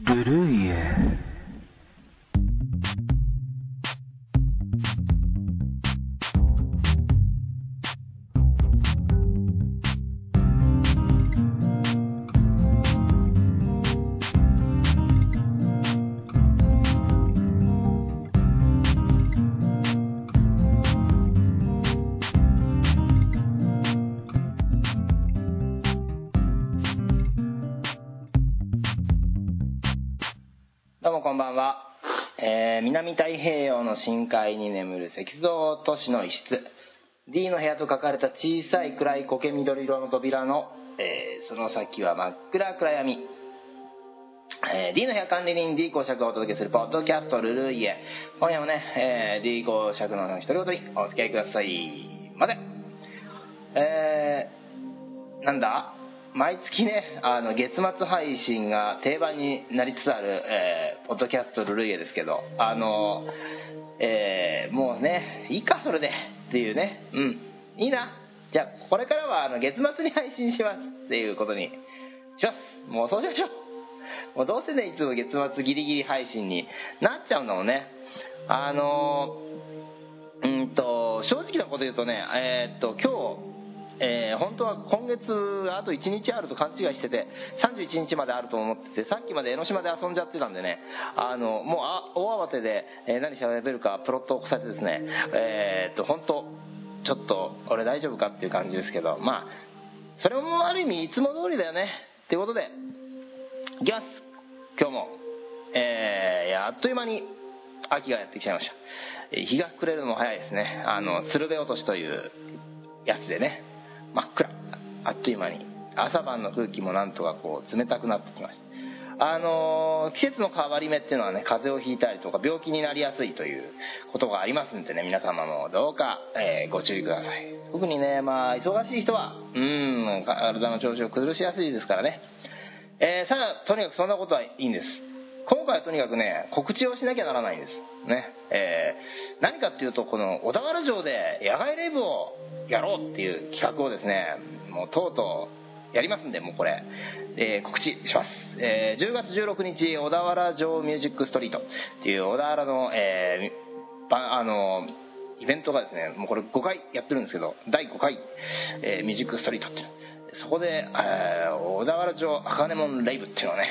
ブこんばんは、えー南太平洋の深海に眠る石像都市の一室。D の部屋と書かれた小さい暗い苔緑色の扉の、えーその先は真っ暗暗闇、えー D の部屋管理人 D 公爵がお届けするポッドキャストルルイエ。今夜もね、えー D 公爵の独り言にお付き合いください。までえーなんだ？毎月ねあの月末配信が定番になりつつある、えーポッドキャストルルイエですけどあのえーもうねいいかそれでっていうね。うん。いいな。じゃあこれからはあの月末に配信しますっていうことにします。もうそうしましょう。もうどうせねいつも月末ギリギリ配信になっちゃうんだもんねあのうんと正直なこと言うとねえーっと今日えー本当は今月あと1日あると勘違いしてて31日まであると思っててさっきまで江ノ島で遊んじゃってたんでねあのもうあ大慌てで、えー何喋れるかプロットを起こされてですねえーっと本当ちょっと俺大丈夫かっていう感じですけどまあそれもある意味いつも通りだよねっていうことでいきます今日もえーやあっという間に秋がやってきちゃいました。日が暮れるのも早いですね。あの鶴瓶落としというやつでね。真っ暗。あっという間に。朝晩の空気もなんとかこう冷たくなってきました。あの季節の変わり目っていうのはね風邪をひいたりとか病気になりやすいということがありますんでね皆様もどうか、えーご注意ください。特にねまあ忙しい人はうん体の調子を崩しやすいですからね。えーただとにかくそんなことはいいんです。今回はとにかくね告知をしなきゃならないんです。ね。えー何かっていうとこの小田原城で野外レイブをやろうっていう企画をですねもうとうとうやりますんでもうこれ、えー告知します、えー10月16日小田原城ミュージックストリート。っていう小田原の、えーあのイベントがですねもうこれ5回やってるんですけど第5回、えーミュージックストリートっていう。そこで、えー小田原城茜門レイブっていうのをね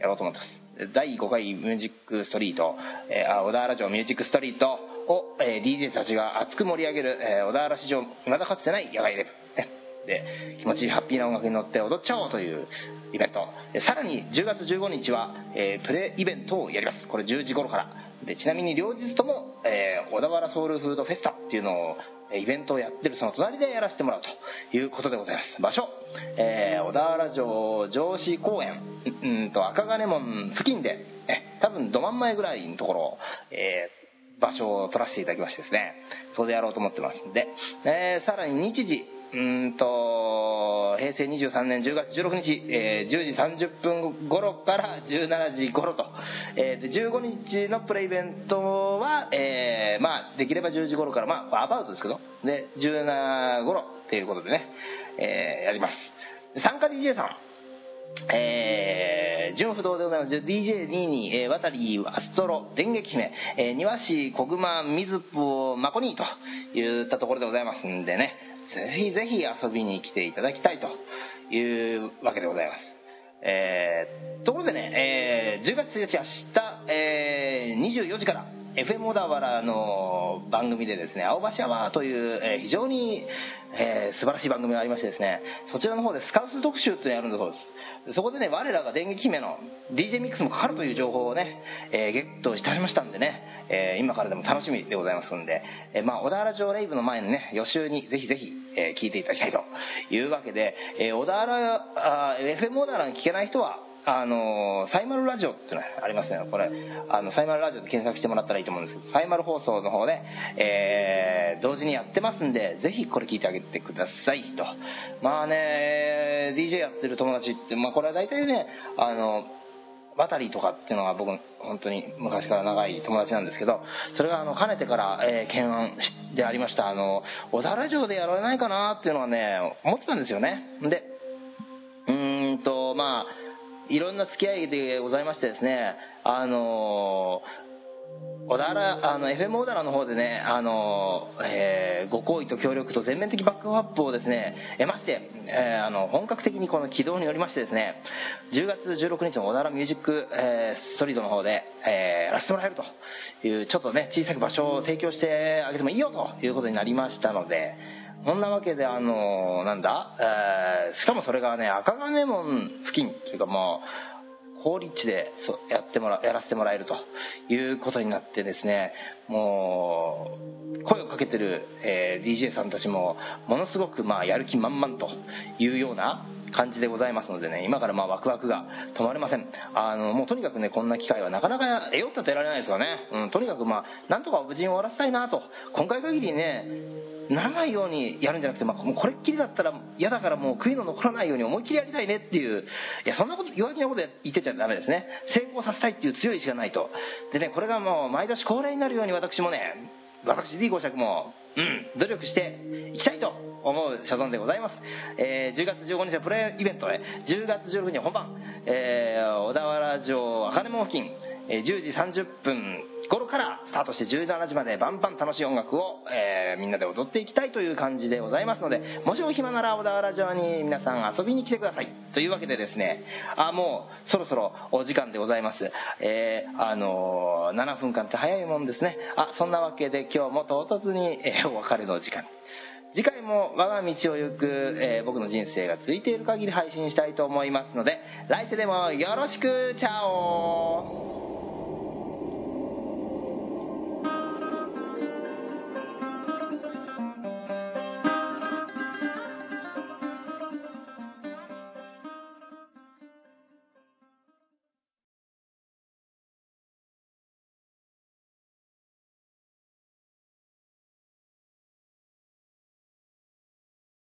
やろうと思ってます。第5回ミュージックストリート、えー小田原城ミュージックストリートを、えー DJ たちが熱く盛り上げる、えー小田原史上未だかつてない野外レイブ、ね、で気持ちいいハッピーな音楽に乗って踊っちゃおうというイベント。さらに10月15日は、えープレイベントをやります。これ10時頃から。でちなみに両日とも、えー小田原ソウルフードフェスタっていうのをイベントをやってるその隣でやらせてもらうということでございます。場所、えー小田原城城址公園。うんんと赤金門付近でえ多分ど真ん前ぐらいのところ、えー場所を取らせていただきましてですね。そこでやろうと思ってます。んで、えーさらに日時うんと平成23年10月16日、えー10時30分頃から17時頃と、えーで15日のプレイベントは、えーできれば10時頃からまあアバウトですけどで17頃っていうことでね、えーやります。参加 DJ さん。えー、純不動でございます。DJ2 に、えー、渡りアストロ電撃姫、えー、庭師小熊水ぽマコニーといったところでございますんでねぜひぜひ遊びに来ていただきたいというわけでございます。えーところでね、えー10月1日明日、えー24時から FM 小田原の番組でですね「青橋アワー」という、えー非常に、えー素晴らしい番組がありましてですねそちらの方でスカウス特集っていうのやるんだそうです。そこでね我らが電撃姫の DJ ミックスもかかるという情報をね、えーゲットしてありましたんでね、え今からでも楽しみでございますんで、えまあ、小田原城レイブの前のね予習にぜひぜひ、え聞いていただきたいというわけで、え小田原 FM 小田原に聞けない人はあのサイマルラジオっていうのがありますね。これあのサイマルラジオで検索してもらったらいいと思うんですけどサイマル放送の方で、えー同時にやってますんでぜひこれ聞いてあげてくださいと。まあね DJ やってる友達って、まあ、これは大体ねあのバタリーとかっていうのが僕本当に昔から長い友達なんですけどそれがあのかねてから、えー懸案でありましたあの小田原城でやられないかなっていうのはね思ってたんですよね。でうーんとまあいろんな付き合いでございましてですねあの小田原あの FM 小田原の方でねあの、えー、ご好意と協力と全面的バックアップをですね得まして、えー、あの本格的にこの起動によりましてですね10月16日の小田原ミュージック、えー、ストリートの方で、え、やらせてもらえるというちょっとね小さく場所を提供してあげてもいいよということになりましたのでそんなわけであのなんだ、えー、しかもそれがね赤金門付近というかもう好立地でやってもらやらせてもらえるということになってですねもう声をかけてる、えー、DJ さんたちもものすごくまあやる気満々というような感じでございますのでね今からまあワクワクが止まりません。あのもうとにかくねこんな機会はなかなか得ようと得られないですよね、うん、とにかくまあなんとか無事に終わらせたいなと。今回限りねならないようにやるんじゃなくて、まあ、もうこれっきりだったら嫌だからもう悔いの残らないように思いっきりやりたいねっていういやそんなこと弱気なこと言ってちゃダメですね。成功させたいっていう強い意志がないと。でねこれがもう毎年恒例になるように私もね私 D 公爵もうん努力していきたいと思う所存でございます、えー、10月15日はプレイイベントへ10月16日は本番、えー、小田原城茜門付近、10時30分頃からスタートして17時までバンバン楽しい音楽を、えー、みんなで踊っていきたいという感じでございますのでもしお暇なら小田原城に皆さん遊びに来てください。というわけでですねあもうそろそろお時間でございます。えー、あのー、7分間って早いもんですね。あそんなわけで今日も唐突に、えー、お別れの時間。次回も我が道を行く、えー、僕の人生が続いている限り配信したいと思いますので来世でもよろしく。チャオ